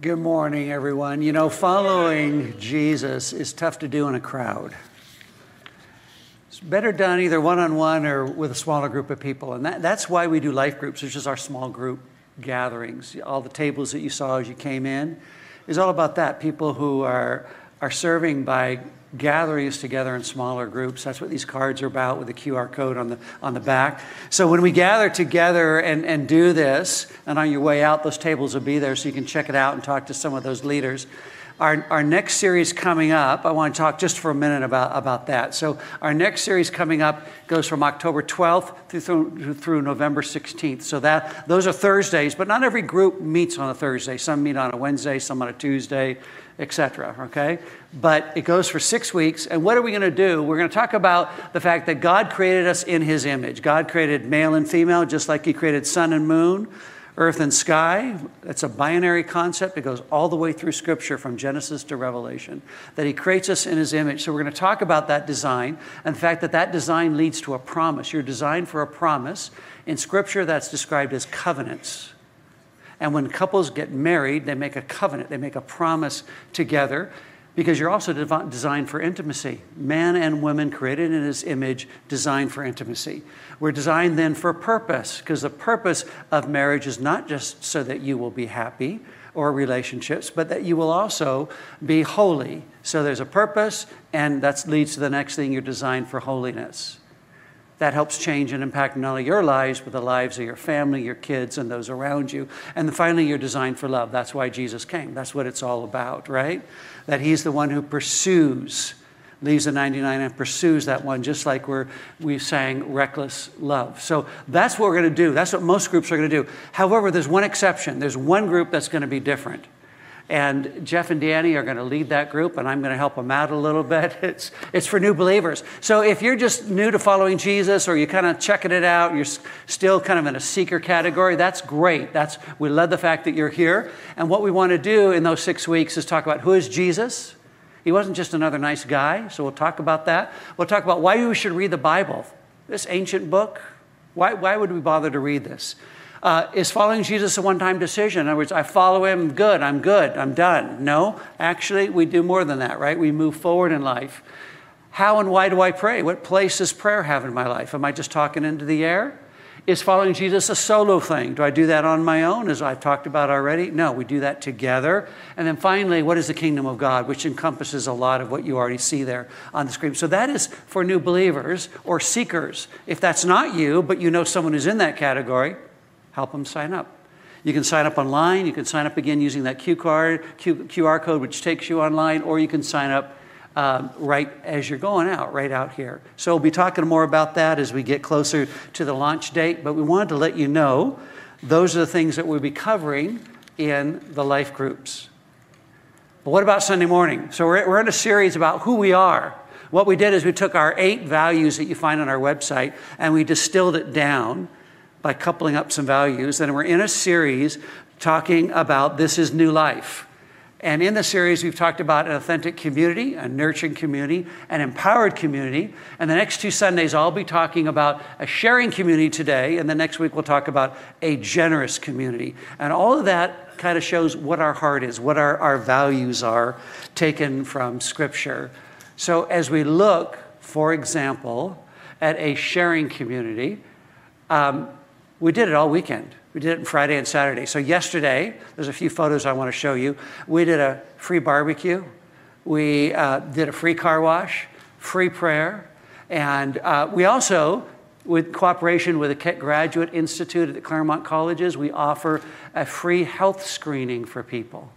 Good morning, everyone. You know, following Jesus is tough to do in a crowd. It's better done either one on one or with a smaller group of people. And that, that's why we do life groups, which is our small group gatherings. All the tables that you saw as you came in is all about that. People who are, are serving by gathering us together in smaller groups. That's what these cards are about with the QR code on the, on the back. So when we gather together and, and do this, and on your way out, those tables will be there so you can check it out and talk to some of those leaders. Our, our next series coming up, I want to talk just for a minute about, about that. So, our next series coming up goes from October 12th through, through, through November 16th. So, that, those are Thursdays, but not every group meets on a Thursday. Some meet on a Wednesday, some on a Tuesday, etc. Okay? But it goes for six weeks. And what are we going to do? We're going to talk about the fact that God created us in His image. God created male and female, just like He created sun and moon, earth and sky. It's a binary concept. It goes all the way through Scripture from Genesis to Revelation. That He creates us in His image. So we're going to talk about that design and the fact that that design leads to a promise. You're designed for a promise. In Scripture, that's described as covenants. And when couples get married, they make a covenant, they make a promise together because you're also designed for intimacy. Man and woman created in his image, designed for intimacy. We're designed then for purpose because the purpose of marriage is not just so that you will be happy or relationships, but that you will also be holy. So there's a purpose, and that leads to the next thing you're designed for holiness that helps change and impact not only your lives, but the lives of your family, your kids, and those around you. And finally, you're designed for love. That's why Jesus came. That's what it's all about, right? That He's the one who pursues, leaves the 99 and pursues that one, just like we're, we sang reckless love. So that's what we're going to do. That's what most groups are going to do. However, there's one exception. There's one group that's going to be different. And Jeff and Danny are going to lead that group, and I'm going to help them out a little bit. It's, it's for new believers. So if you're just new to following Jesus or you're kind of checking it out, you're still kind of in a seeker category, that's great. That's, we love the fact that you're here. And what we want to do in those six weeks is talk about who is Jesus. He wasn't just another nice guy, so we'll talk about that. We'll talk about why you should read the Bible, this ancient book. Why, why would we bother to read this? Uh, is following Jesus a one time decision? In other words, I follow him, good, I'm good, I'm done. No, actually, we do more than that, right? We move forward in life. How and why do I pray? What place does prayer have in my life? Am I just talking into the air? Is following Jesus a solo thing? Do I do that on my own, as I've talked about already? No, we do that together. And then finally, what is the kingdom of God, which encompasses a lot of what you already see there on the screen. So that is for new believers or seekers. If that's not you, but you know someone who's in that category, help them sign up. You can sign up online. You can sign up again using that Q QR, QR code, which takes you online, or you can sign up um, right as you're going out, right out here. So we'll be talking more about that as we get closer to the launch date. But we wanted to let you know those are the things that we'll be covering in the life groups. But what about Sunday morning? So we're, we're in a series about who we are. What we did is we took our eight values that you find on our website and we distilled it down by coupling up some values. And we're in a series talking about this is new life. And in the series, we've talked about an authentic community, a nurturing community, an empowered community. And the next two Sundays, I'll be talking about a sharing community today. And the next week, we'll talk about a generous community. And all of that kind of shows what our heart is, what our, our values are taken from Scripture. So as we look, for example, at a sharing community, um, we did it all weekend. We did it Friday and Saturday. So, yesterday, there's a few photos I want to show you. We did a free barbecue, we uh, did a free car wash, free prayer, and uh, we also, with cooperation with the Graduate Institute at the Claremont Colleges, we offer a free health screening for people.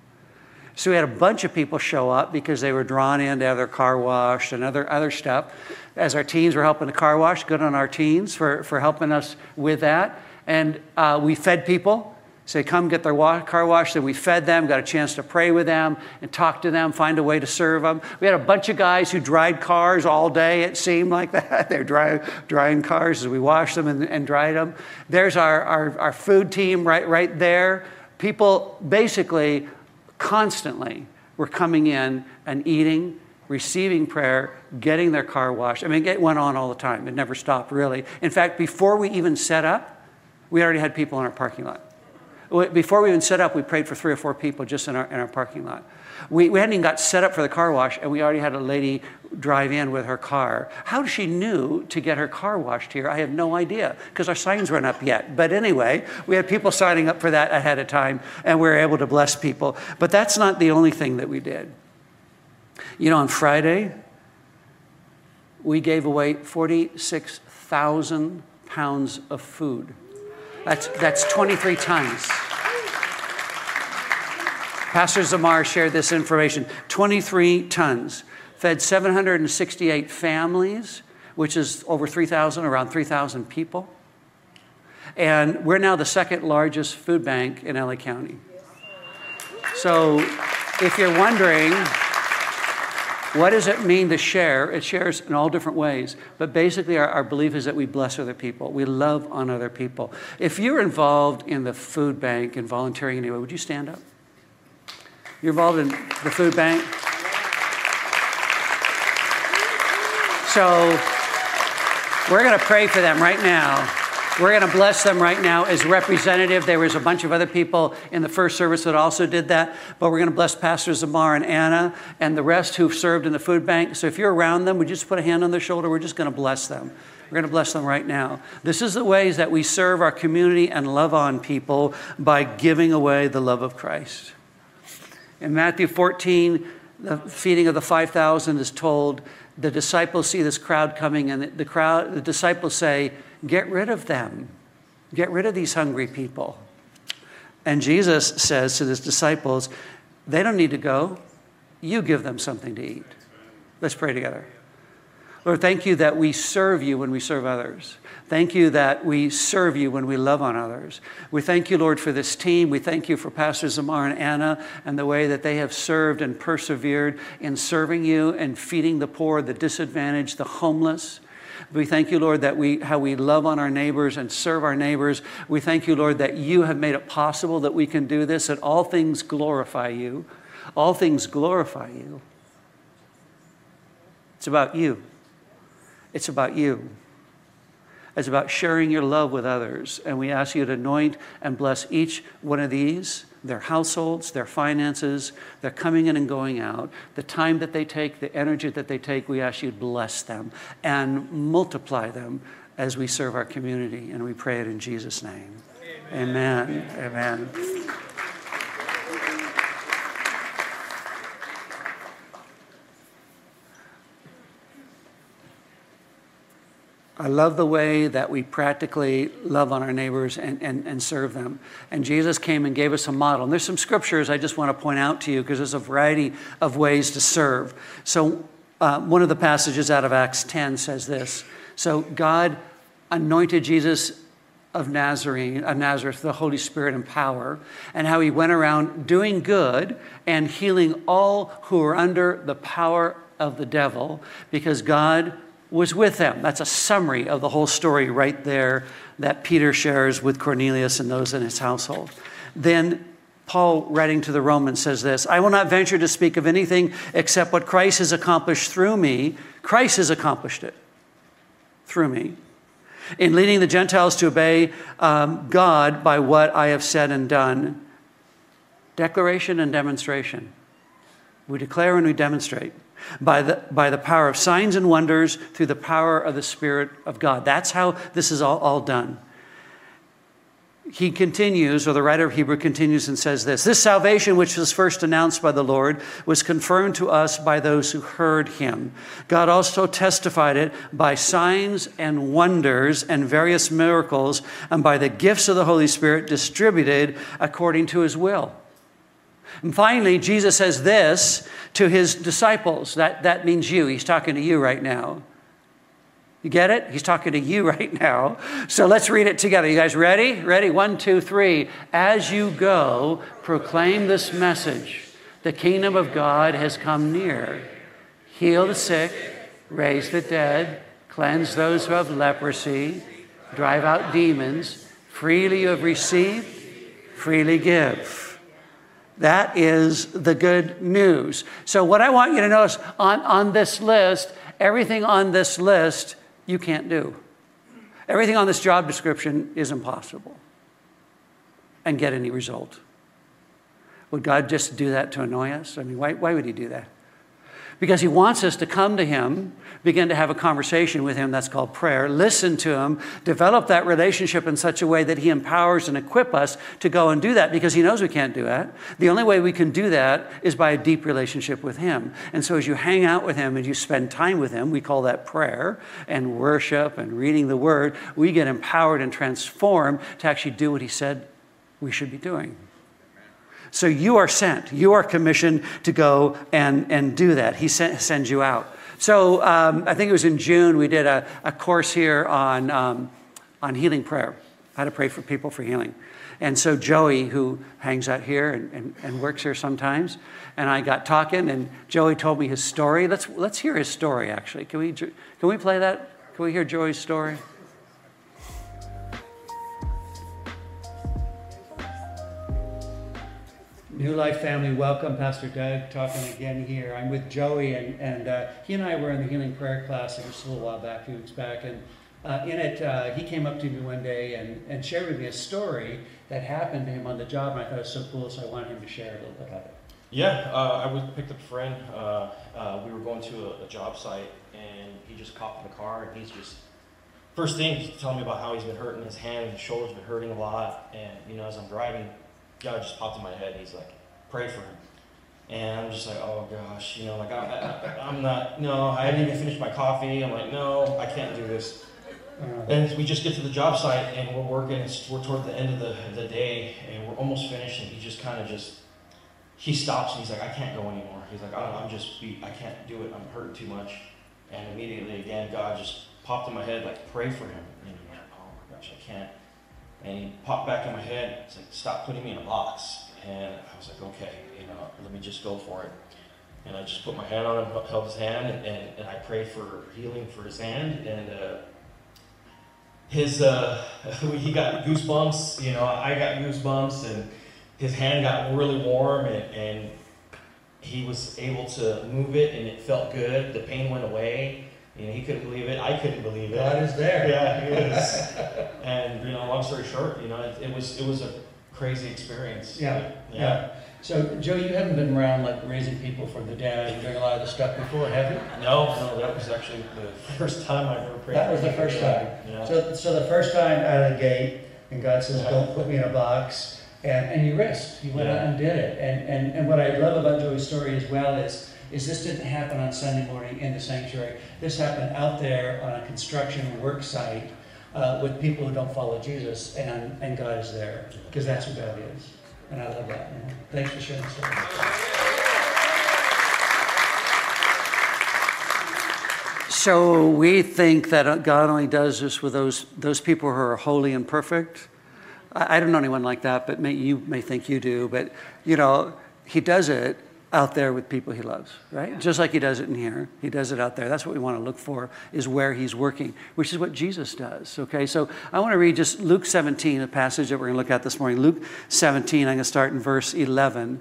So we had a bunch of people show up because they were drawn in to have their car washed and other, other stuff. As our teens were helping the car wash, good on our teens for, for helping us with that. And uh, we fed people. Say, come get their car washed. Then we fed them, got a chance to pray with them and talk to them, find a way to serve them. We had a bunch of guys who dried cars all day, it seemed like that. They're dry, drying cars as we washed them and, and dried them. There's our, our, our food team right, right there. People basically constantly were coming in and eating, receiving prayer, getting their car washed. I mean, it went on all the time. It never stopped, really. In fact, before we even set up, we already had people in our parking lot. Before we even set up, we prayed for three or four people just in our, in our parking lot. We, we hadn't even got set up for the car wash, and we already had a lady drive in with her car. How she knew to get her car washed here, I have no idea, because our signs weren't up yet. But anyway, we had people signing up for that ahead of time, and we were able to bless people. But that's not the only thing that we did. You know, on Friday, we gave away 46,000 pounds of food. That's, that's 23 tons. Pastor Zamar shared this information 23 tons, fed 768 families, which is over 3,000, around 3,000 people. And we're now the second largest food bank in LA County. So if you're wondering, what does it mean to share? It shares in all different ways. But basically, our, our, belief is that we bless other people. We love on other people. If you're involved in the food bank and volunteering anyway, would you stand up? You're involved in the food bank? So we're going to pray for them right now. We're going to bless them right now as representative. There was a bunch of other people in the first service that also did that, but we're going to bless Pastor Zamar and Anna and the rest who've served in the food bank. So if you're around them, would you just put a hand on their shoulder? We're just going to bless them. We're going to bless them right now. This is the ways that we serve our community and love on people by giving away the love of Christ. In Matthew 14, the feeding of the 5,000 is told the disciples see this crowd coming, and the crowd, the disciples say, "Get rid of them, get rid of these hungry people." And Jesus says to his disciples, "They don't need to go. You give them something to eat." Let's pray together. Lord, thank you that we serve you when we serve others. Thank you that we serve you when we love on others. We thank you, Lord, for this team. We thank you for Pastor Zamar and Anna and the way that they have served and persevered in serving you and feeding the poor, the disadvantaged, the homeless. We thank you, Lord, that we how we love on our neighbors and serve our neighbors. We thank you, Lord, that you have made it possible that we can do this, that all things glorify you. All things glorify you. It's about you. It's about you. It's about sharing your love with others. And we ask you to anoint and bless each one of these, their households, their finances, their coming in and going out, the time that they take, the energy that they take. We ask you to bless them and multiply them as we serve our community. And we pray it in Jesus' name. Amen. Amen. Amen. I love the way that we practically love on our neighbors and, and, and serve them. And Jesus came and gave us a model. And there's some scriptures I just want to point out to you because there's a variety of ways to serve. So, uh, one of the passages out of Acts 10 says this So, God anointed Jesus of Nazarene, of Nazareth, the Holy Spirit and power, and how he went around doing good and healing all who were under the power of the devil because God was with them. That's a summary of the whole story right there that Peter shares with Cornelius and those in his household. Then Paul, writing to the Romans, says this I will not venture to speak of anything except what Christ has accomplished through me. Christ has accomplished it through me in leading the Gentiles to obey um, God by what I have said and done. Declaration and demonstration. We declare and we demonstrate by the, by the power of signs and wonders through the power of the Spirit of God. That's how this is all, all done. He continues, or the writer of Hebrew continues and says this This salvation, which was first announced by the Lord, was confirmed to us by those who heard him. God also testified it by signs and wonders and various miracles, and by the gifts of the Holy Spirit distributed according to his will. And finally, Jesus says this to his disciples. That, that means you. He's talking to you right now. You get it? He's talking to you right now. So let's read it together. You guys ready? Ready? One, two, three. As you go, proclaim this message the kingdom of God has come near. Heal the sick, raise the dead, cleanse those who have leprosy, drive out demons. Freely you have received, freely give. That is the good news. So, what I want you to notice on, on this list, everything on this list you can't do. Everything on this job description is impossible. and get any result. Would God just do that to annoy us? I mean, why, why would He do that? Because he wants us to come to him, begin to have a conversation with him that's called prayer, listen to him, develop that relationship in such a way that he empowers and equip us to go and do that because he knows we can't do that. The only way we can do that is by a deep relationship with him. And so as you hang out with him and you spend time with him, we call that prayer and worship and reading the word, we get empowered and transformed to actually do what he said we should be doing. So you are sent. You are commissioned to go and, and do that. He sent, sends you out. So um, I think it was in June we did a, a course here on, um, on healing prayer, how to pray for people for healing. And so Joey, who hangs out here and, and, and, works here sometimes, and I got talking, and Joey told me his story. Let's, let's hear his story, actually. Can we, can we play that? Can we hear Joey's story? New Life family, welcome. Pastor Doug talking again here. I'm with Joey, and, and uh, he and I were in the healing prayer class just a little while back, a few weeks back. And uh, in it, uh, he came up to me one day and, and shared with me a story that happened to him on the job, and I thought it was so cool, so I wanted him to share a little bit of it. Yeah, uh, I was, picked up a friend. Uh, uh, we were going to a, a, job site, and he just copped in the car, and he's just first thing he's telling me about how he's been hurting his hand, and his shoulder's been hurting a lot, and you know as I'm driving God just popped in my head. He's like, pray for him. And I'm just like, oh gosh, you know, like I'm, I, am not, no, I hadn't even finished my coffee. I'm like, no, I can't do this. Uh-huh. And we just get to the job site and we're working, we're toward the end of the, the day and we're almost finished and he just kind of just, he stops and he's like, I can't go anymore. He's like, I'm just beat, I can't do it, I'm hurting too much. And immediately again, God just popped in my head, like, pray for him. And I'm like, oh my gosh, I can't. And he popped back in my head. It's like, stop putting me in a box. And I was like, okay, you know, let me just go for it. And I just put my hand on him, held his hand, and, and, and I prayed for healing for his hand. And uh, his, uh, he got goosebumps. You know, I got goosebumps, and his hand got really warm, and, and he was able to move it, and it felt good. The pain went away. You know, he couldn't believe it. I couldn't believe it. God is there. Yeah, he is. and you know, long story short, you know, it, it, was it was a crazy experience. Yeah, yeah. yeah. So, Joe, you haven't been around like raising people for the dead and doing a lot of this stuff before, have you? No, no, that was actually the first time I ever prayed. That was the first time. Yeah. So, so the first time out of the gate, and God says, "Don't put me in a box," and, and you risked. You went yeah. out and did it. And, and and what I love about Joey's story as well is is this didn't happen on Sunday morning in the sanctuary. This happened out there on a construction work site uh, with people who don't follow Jesus, and, and God is there because that's who God is. And I love that. Man. Thanks for sharing the story. So we think that God only does this with those, those people who are holy and perfect. I, I don't know anyone like that, but may, you may think you do. But, you know, He does it out there with people he loves, right? Yeah. Just like he does it in here. He does it out there. That's what we want to look for is where he's working, which is what Jesus does. Okay, so I want to read just Luke 17, a passage that we're going to look at this morning. Luke 17, I'm going to start in verse 11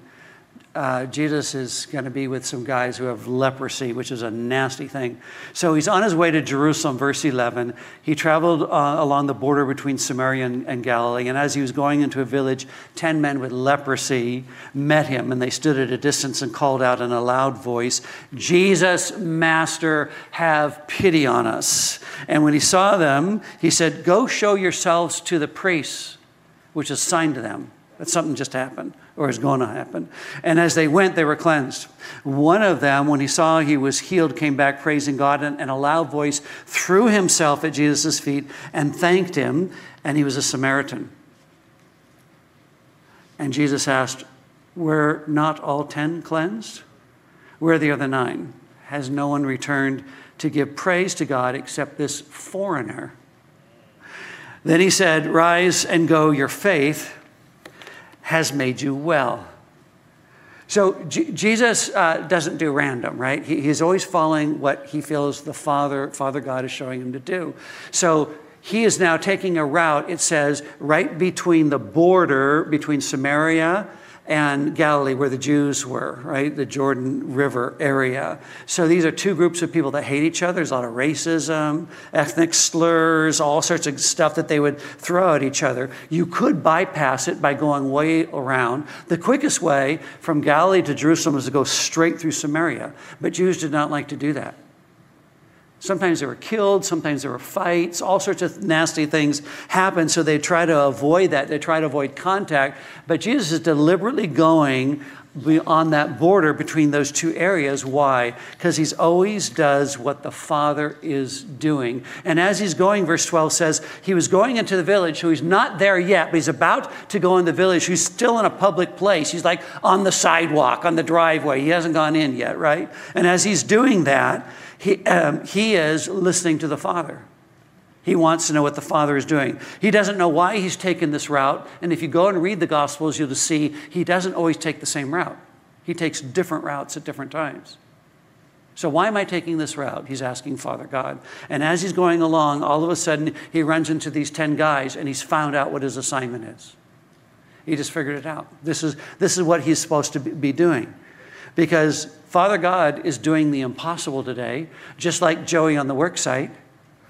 uh, Jesus is going to be with some guys who have leprosy, which is a nasty thing. So he's on his way to Jerusalem, verse 11. He traveled uh, along the border between Samaria and, and, Galilee, and as he was going into a village, ten men with leprosy met him, and they stood at a distance and called out in a loud voice, Jesus, Master, have pity on us. And when he saw them, he said, Go show yourselves to the priests, which is signed to them. That something just happened or is going to happen. And as they went, they were cleansed. One of them, when he saw he was healed, came back praising God and, and a loud voice threw himself at Jesus' feet and thanked him, and he was a Samaritan. And Jesus asked, Were not all ten cleansed? Where are the other nine? Has no one returned to give praise to God except this foreigner? Then he said, Rise and go, your faith has made you well. So J- Jesus uh, doesn't do random, right? He, he's always following what he feels the Father, Father God is showing him to do. So he is now taking a route, it says, right between the border between Samaria and Galilee, where the Jews were, right? The Jordan River area. So these are two groups of people that hate each other. There's a lot of racism, ethnic slurs, all sorts of stuff that they would throw at each other. You could bypass it by going way around. The quickest way from Galilee to Jerusalem was to go straight through Samaria, but Jews did not like to do that. Sometimes they were killed, sometimes there were fights, all sorts of nasty things happened. So they try to avoid that. They try to avoid contact. But Jesus is deliberately going on that border between those two areas. Why? Because he's always does what the Father is doing. And as he's going, verse 12 says, he was going into the village, so he's not there yet, but he's about to go in the village. He's still in a public place. He's like on the sidewalk, on the driveway. He hasn't gone in yet, right? And as he's doing that, he, um, he is listening to the Father. He wants to know what the Father is doing. He doesn't know why he's taken this route. And if you go and read the Gospels, you'll see he doesn't always take the same route. He takes different routes at different times. So, why am I taking this route? He's asking Father God. And as he's going along, all of a sudden, he runs into these 10 guys and he's found out what his assignment is. He just figured it out. This is, this is what he's supposed to be doing because Father God is doing the impossible today, just like Joey on the work site.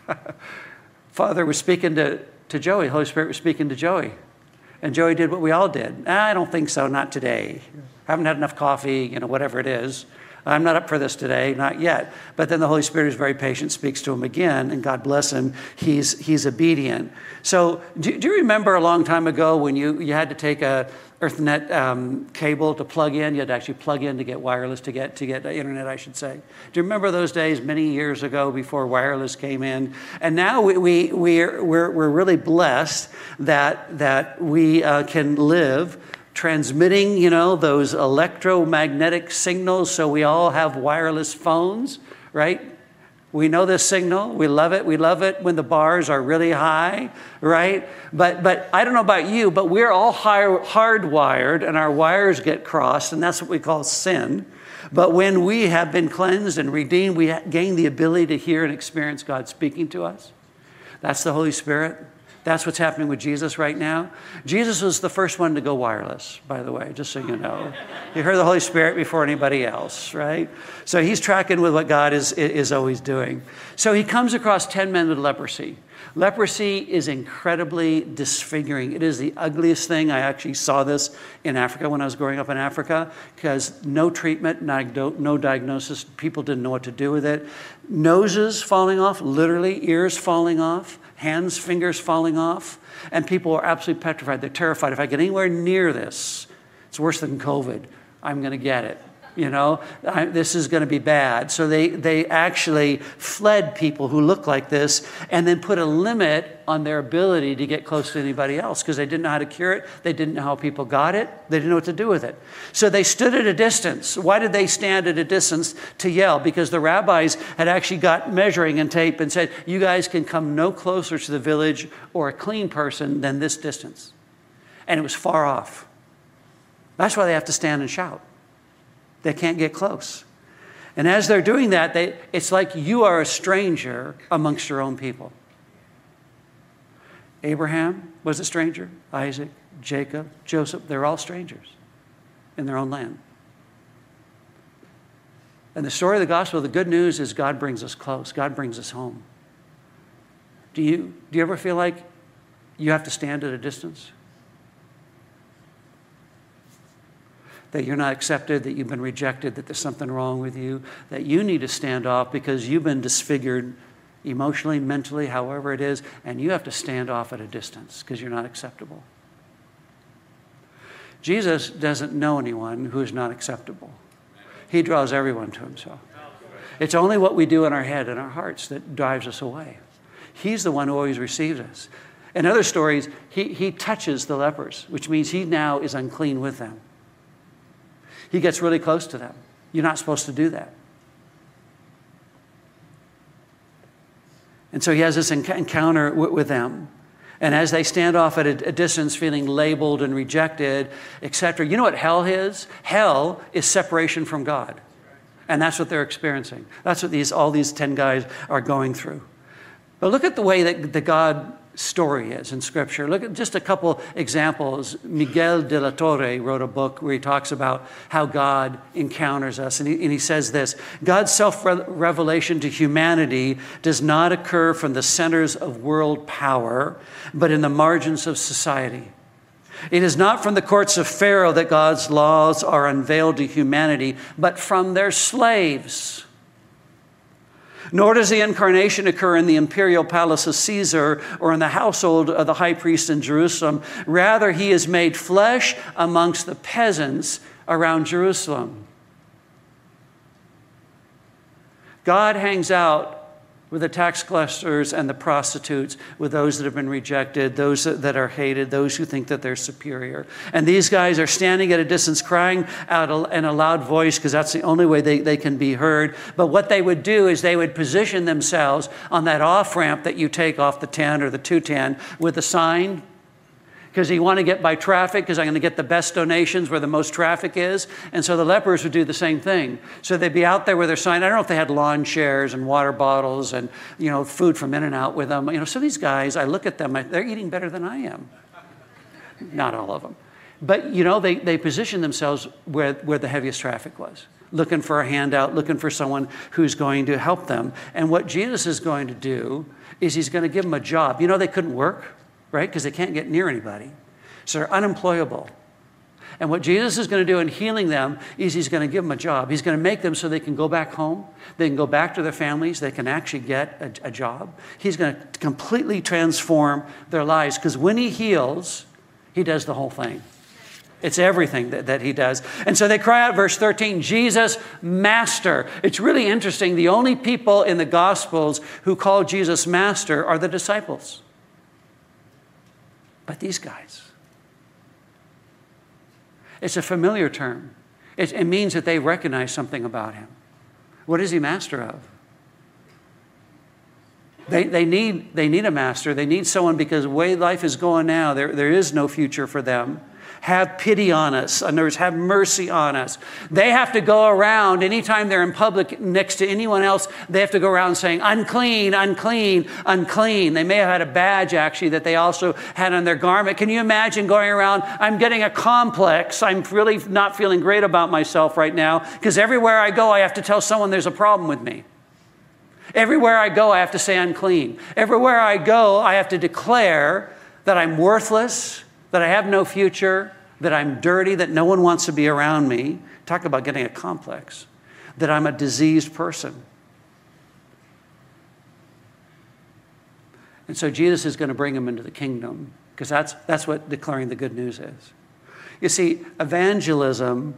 Father was speaking to, to Joey, Holy Spirit was speaking to Joey. And Joey did what we all did. I don't think so, not today. I Haven't had enough coffee, you know, whatever it is. I'm not up for this today, not yet. But then the Holy Spirit is very patient, speaks to him again, and God bless him. He's, he's obedient. So, do, do you remember a long time ago when you, you had to take a, Ethernet um, cable to plug in. You had to actually plug in to get wireless, to get, to get internet, I should say. Do you remember those days many years ago before wireless came in? And now we, we, we're, we're, we're really blessed that, that we uh, can live transmitting, you know, those electromagnetic signals so we all have wireless phones, right? We know this signal. We love it. We love it when the bars are really high, right? But, but I don't know about you, but we're all hard, hardwired and our wires get crossed, and that's what we call sin. But when we have been cleansed and redeemed, we gain the ability to hear and experience God speaking to us. That's the Holy Spirit. That's what's happening with Jesus right now. Jesus was the first one to go wireless, by the way, just so you know. he heard the Holy Spirit before anybody else, right? So he's tracking with what God is, is always doing. So he comes across 10 men with leprosy. Leprosy is incredibly disfiguring. It is the ugliest thing. I actually saw this in Africa when I was growing up in Africa because no treatment, no diagnosis. People didn't know what to do with it. Noses falling off, literally, ears falling off hands, fingers falling off, and people are absolutely petrified. They're terrified. If I get anywhere near this, it's worse than COVID. I'm going to get it you know, I, this is going to be bad. So they, they actually fled people who looked like this and then put a limit on their ability to get close to anybody else because they didn't know how to cure it. They didn't know how people got it. They didn't know what to do with it. So they stood at a distance. Why did they stand at a distance to yell? Because the rabbis had actually got measuring and tape and said, you guys can come no closer to the village or a clean person than this distance. And it was far off. That's why they have to stand and shout. They can't get close. And as they're doing that, they, it's like you are a stranger amongst your own people. Abraham was a stranger, Isaac, Jacob, Joseph, they're all strangers in their own land. And the story of the gospel, the good news is God brings us close, God brings us home. Do you, do you ever feel like you have to stand at a distance? That you're not accepted, that you've been rejected, that there's something wrong with you, that you need to stand off because you've been disfigured emotionally, mentally, however it is, and you have to stand off at a distance because you're not acceptable. Jesus doesn't know anyone who is not acceptable. He draws everyone to himself. It's only what we do in our head and our hearts that drives us away. He's the one who always receives us. In other stories, he, he touches the lepers, which means he now is unclean with them. He gets really close to them. You're not supposed to do that. And so he has this encounter with them. And as they stand off at a distance, feeling labeled and rejected, etc., you know what hell is? Hell is separation from God. And that's what they're experiencing. That's what these, all these 10 guys are going through. But look at the way that, that God story is in Scripture. Look at just a couple examples. Miguel de la Torre wrote a book where he talks about how God encounters us. And he, and he says this God's self revelation to humanity does not occur from the centers of world power, but in the margins of society. It is not from the courts of Pharaoh that God's laws are unveiled to humanity, but from their slaves. Nor does the incarnation occur in the imperial palace of Caesar or in the household of the high priest in Jerusalem. Rather, he is made flesh amongst the peasants around Jerusalem. God hangs out with the tax collectors and the prostitutes, with those that have been rejected, those that are hated, those who think that they're superior. And these guys are standing at a distance crying out in a loud voice because that's the only way they, they can be heard. But what they would do is they would position themselves on that off ramp that you take off the 10 or the 210 with a sign because you want to get by traffic because I'm going to get the best donations where the most traffic is. And so the lepers would do the same thing. So they'd be out there with their sign. I don't know if they had lawn chairs and water bottles and you know food from In-N-Out with them. You know, so these guys, I look at them, they're eating better than I am. Not all of them. But you know, they, they position themselves where, where the heaviest traffic was looking for a handout, looking for someone who's going to help them. And what Jesus is going to do is he's going to give them a job. You know, they couldn't work right? Because they can't get near anybody. So they're unemployable. And what Jesus is going to do in healing them is he's going to give them a job. He's going to make them so they can go back home, they can go back to their families, they can actually get a, a job. He's going to completely transform their lives because when he heals, he does the whole thing. It's everything that, that he does. And so they cry out, verse 13, Jesus, Master. It's really interesting. The only people in the Gospels who call Jesus Master are the disciples. But these guys. It's a familiar term. It, it, means that they recognize something about him. What is he master of? They, they, need, they need a master. They need someone because the way life is going now, there, there is no future for them have pity on us. In other words, have mercy on us. They have to go around, anytime they're in public next to anyone else, they have to go around saying, unclean, unclean, unclean. They may have had a badge actually that they also had on their garment. Can you imagine going around, I'm getting a complex. I'm really not feeling great about myself right now because everywhere I go, I have to tell someone there's a problem with me. Everywhere I go, I have to say unclean. Everywhere I go, I have to declare that I'm worthless, that I have no future, that I'm dirty, that no one wants to be around me. Talk about getting a complex. That I'm a diseased person. And so Jesus is going to bring him into the kingdom because that's, that's what declaring the good news is. You see, evangelism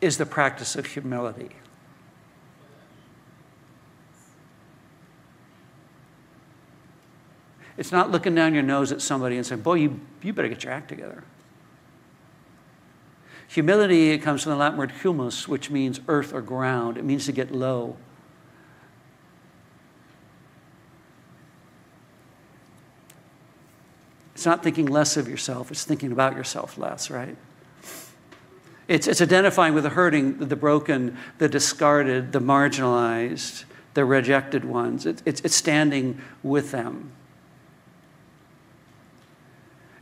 is the practice of humility. It's not looking down your nose at somebody and saying, Boy, you, you better get your act together. Humility it comes from the Latin word humus, which means earth or ground. It means to get low. It's not thinking less of yourself, it's thinking about yourself less, right? It's, it's identifying with the hurting, the broken, the discarded, the marginalized, the rejected ones. It, it's, it's standing with them.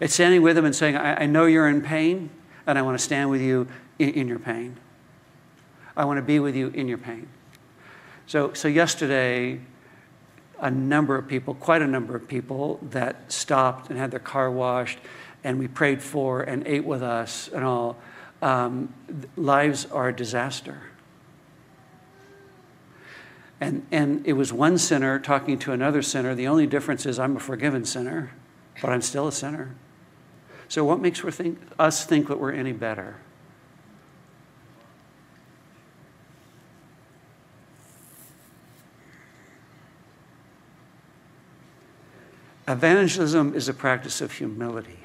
It's standing with them and saying, I, I know you're in pain, and I want to stand with you in, in, your pain. I want to be with you in your pain. So, so yesterday, a number of people, quite a number of people, that stopped and had their car washed, and we prayed for and ate with us and all. Um, lives are a disaster. And, and it was one sinner talking to another sinner. The only difference is I'm a forgiven sinner, but I'm still a sinner. So, what makes think, us think that we're any better? Evangelism is a practice of humility.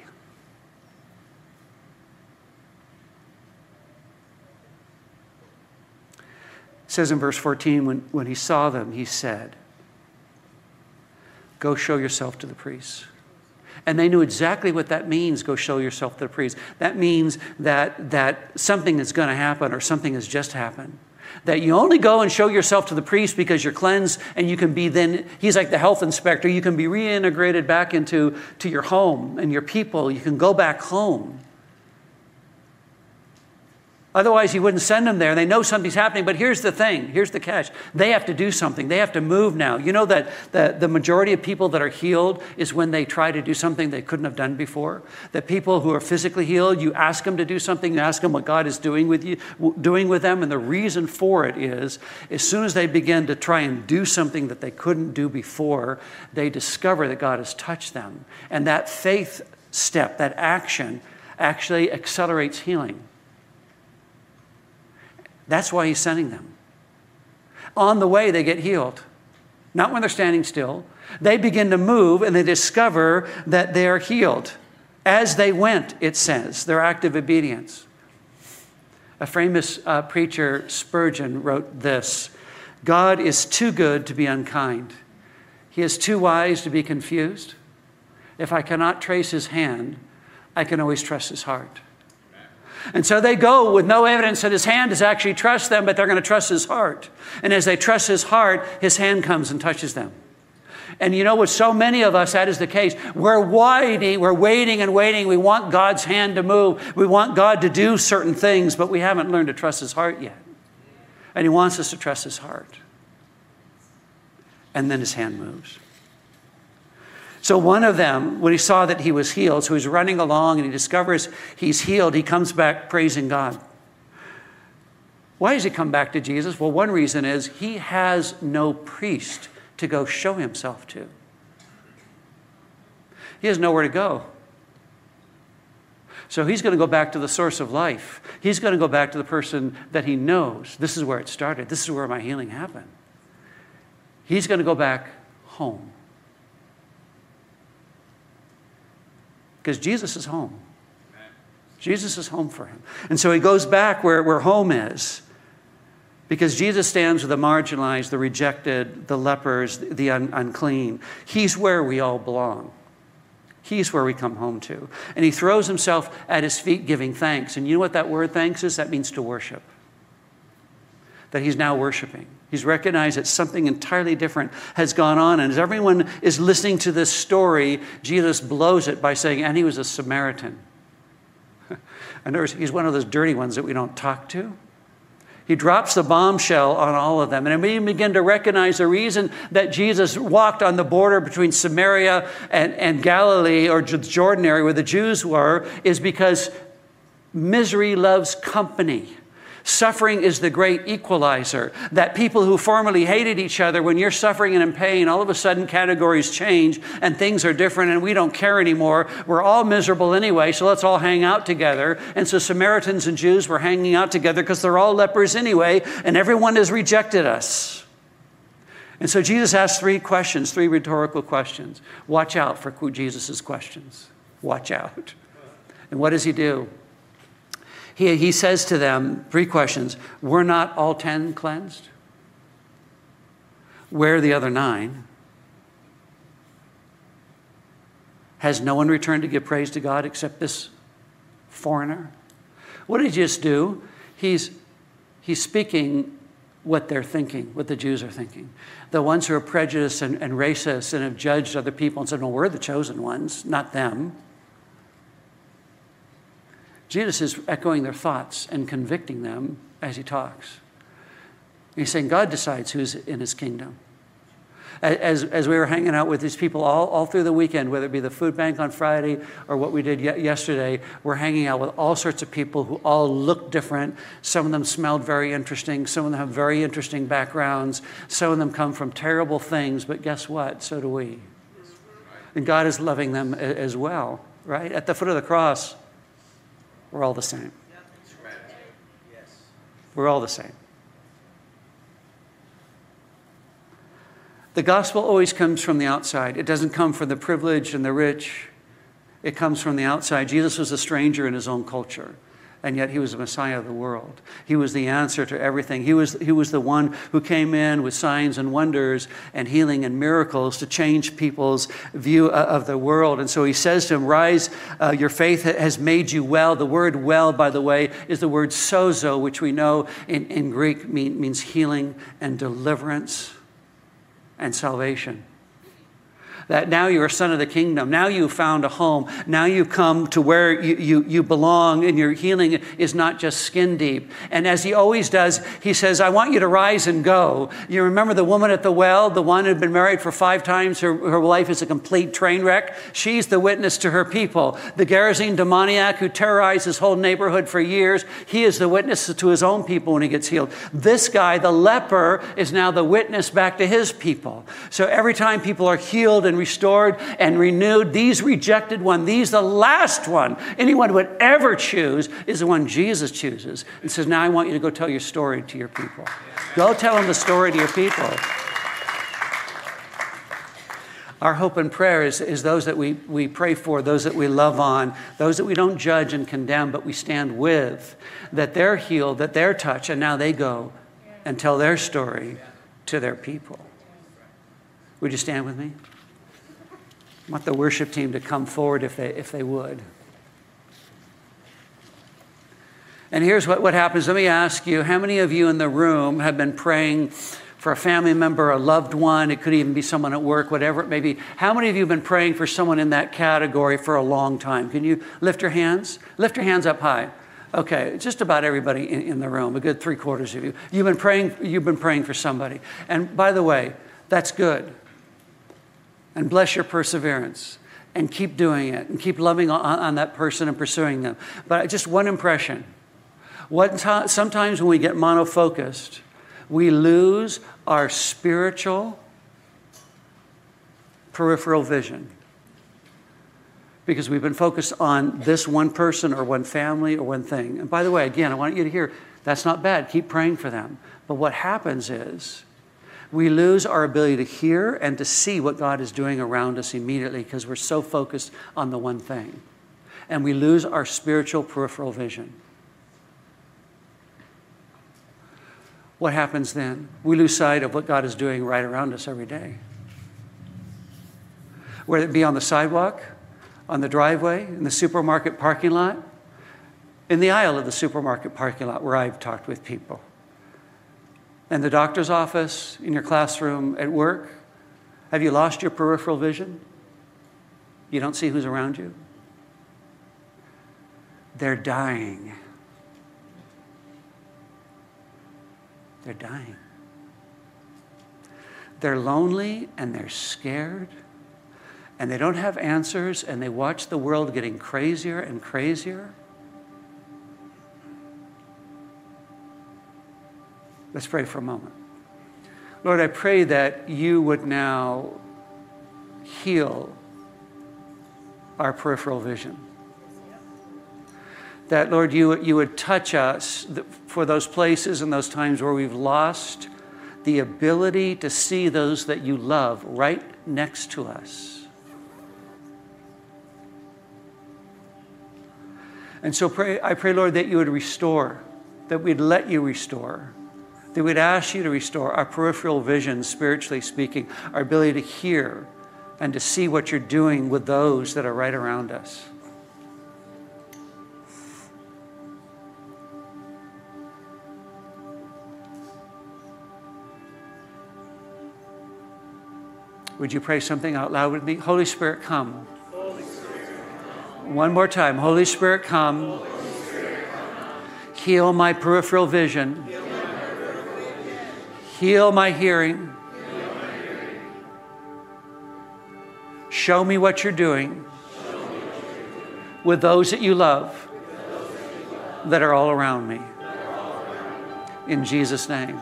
It says in verse 14, when, when he saw them, he said, Go show yourself to the priests. And they knew exactly what that means go show yourself to the priest. That means that, that something is going to happen or something has just happened. That you only go and show yourself to the priest because you're cleansed and you can be then, he's like the health inspector, you can be reintegrated back into to your home and your people. You can go back home. Otherwise, he wouldn't send them there. They know something's happening. But here's the thing here's the catch they have to do something, they have to move now. You know that the, the majority of people that are healed is when they try to do something they couldn't have done before. That people who are physically healed, you ask them to do something, you ask them what God is doing with you, doing with them. And the reason for it is as soon as they begin to try and do something that they couldn't do before, they discover that God has touched them. And that faith step, that action, actually accelerates healing. That's why he's sending them. On the way, they get healed. Not when they're standing still. They begin to move and they discover that they are healed. As they went, it says, their act of obedience. A famous uh, preacher, Spurgeon, wrote this God is too good to be unkind. He is too wise to be confused. If I cannot trace his hand, I can always trust his heart. And so they go with no evidence that his hand has actually trust them, but they're going to trust his heart. And as they trust his heart, his hand comes and touches them. And you know with So many of us, that is the case. We're waiting, we're waiting and waiting. We want God's hand to move. We want God to do certain things, but we haven't learned to trust his heart yet. And he wants us to trust his heart. And then his hand moves. So one of them, when he saw that he was healed, so he's running along and he discovers he's healed, he comes back praising God. Why does he come back to Jesus? Well, one reason is he has no priest to go show himself to. He has nowhere to go. So he's going to go back to the source of life. He's going to go back to the person that he knows. This is where it started. This is where my healing happened. He's going to go back home. Because Jesus is home. Jesus is home for him. And so he goes back where, where home is because Jesus stands with the marginalized, the rejected, the lepers, the un- unclean. He's where we all belong. He's where we come home to. And he throws himself at his feet giving thanks. And you know what that word thanks is? That means to worship. That he's now worshiping. He's recognized that something entirely different has gone on. And as everyone is listening to this story, Jesus blows it by saying, and he was a Samaritan. and he's one of those dirty ones that we don't talk to. He drops the bombshell on all of them. And we begin to recognize the reason that Jesus walked on the border between Samaria and, and Galilee or Jordan area where the Jews were is because misery loves company. Suffering is the great equalizer. That people who formerly hated each other, when you're suffering and in pain, all of a sudden categories change and things are different and we don't care anymore. We're all miserable anyway, so let's all hang out together. And so Samaritans and Jews were hanging out together because they're all lepers anyway, and everyone has rejected us. And so Jesus asked three questions, three rhetorical questions. Watch out for Jesus' questions. Watch out. And what does he do? He, he says to them three questions Were not all ten cleansed? Where are the other nine? Has no one returned to give praise to God except this foreigner? What did he just do? He's, he's speaking what they're thinking, what the Jews are thinking. The ones who are prejudiced and, and racist and have judged other people and said, well, we're the chosen ones, not them. Jesus is echoing their thoughts and convicting them as he talks. He's saying God decides who's in his kingdom. As, as we were hanging out with these people all, all through the weekend, whether it be the food bank on Friday or what we did yesterday, we're hanging out with all sorts of people who all look different. Some of them smelled very interesting. Some of them have very interesting backgrounds. Some of them come from terrible things, but guess what? So do we. And God is loving them as well, right? At the foot of the cross, we're all the same. We're all the same. The gospel always comes from the outside. It doesn't come from the privileged and the rich. It comes from the outside. Jesus was a stranger in his own culture. And yet he was the Messiah of the world. He was the answer to everything. He was, he was the one who came in with signs and wonders and healing and miracles to change people's view of the world. And so he says to him, Rise, uh, your faith has made you well. The word well, by the way, is the word sozo, which we know in, in Greek mean, means healing and deliverance and salvation that now you're a son of the kingdom. Now you've found a home. Now you've come to where you, you, you belong, and your healing is not just skin deep. And as he always does, he says, I want you to rise and go. You remember the woman at the well, the one who'd been married for five times, her, her life is a complete train wreck? She's the witness to her people. The Gerasene demoniac who terrorized his whole neighborhood for years, he is the witness to his own people when he gets healed. This guy, the leper, is now the witness back to his people. So every time people are healed and restored and renewed. These rejected one, these the last one anyone would ever choose is the one Jesus chooses and says, Now I want you to go tell your story to your people. Go tell them the story to your people. Our hope and prayer is, is those that we, we pray for, those that we love on, those that we don't judge and condemn, but we stand with, that they're healed, that they're touched, and now they go and tell their story to their people. Would you stand with me? Want the worship team to come forward if they, if they would. And here's what, what happens. Let me ask you how many of you in the room have been praying for a family member, a loved one? It could even be someone at work, whatever it may be. How many of you have been praying for someone in that category for a long time? Can you lift your hands? Lift your hands up high. Okay, just about everybody in, in the room, a good three quarters of you. You've been praying, you've been praying for somebody. And by the way, that's good and bless your perseverance and keep doing it and keep loving on, on that person and pursuing them. But just one impression. What sometimes when we get monofocused, we lose our spiritual peripheral vision because we've been focused on this one person or one family or one thing. And by the way, again, I want you to hear that's not bad. Keep praying for them. But what happens is we lose our ability to hear and to see what God is doing around us immediately because we're so focused on the one thing. And we lose our spiritual peripheral vision. What happens then? We lose sight of what God is doing right around us every day. Whether it be on the sidewalk, on the driveway, in the supermarket parking lot, in the aisle of the supermarket parking lot where I've talked with people in the doctor's office, in your classroom, at work? Have you lost your peripheral vision? You don't see who's around you? They're dying. They're dying. They're lonely and they're scared and they don't have answers and they watch the world getting crazier and crazier. Let's pray for a moment. Lord, I pray that you would now heal our peripheral vision. That, Lord, you, you would touch us for those places and those times where we've lost the ability to see those that you love right next to us. And so pray, I pray, Lord, that you would restore, that we'd let you restore that we'd ask you to restore our peripheral vision, spiritually speaking, our ability to hear and to see what you're doing with those that are right around us. Would you pray something out loud with me? Holy Spirit, come. Holy Spirit, come. One more time. Holy Spirit, come. Holy Spirit, come. Heal my peripheral vision. Heal Heal my hearing. Show me what you're doing with those that you love that are all around me. In Jesus' name.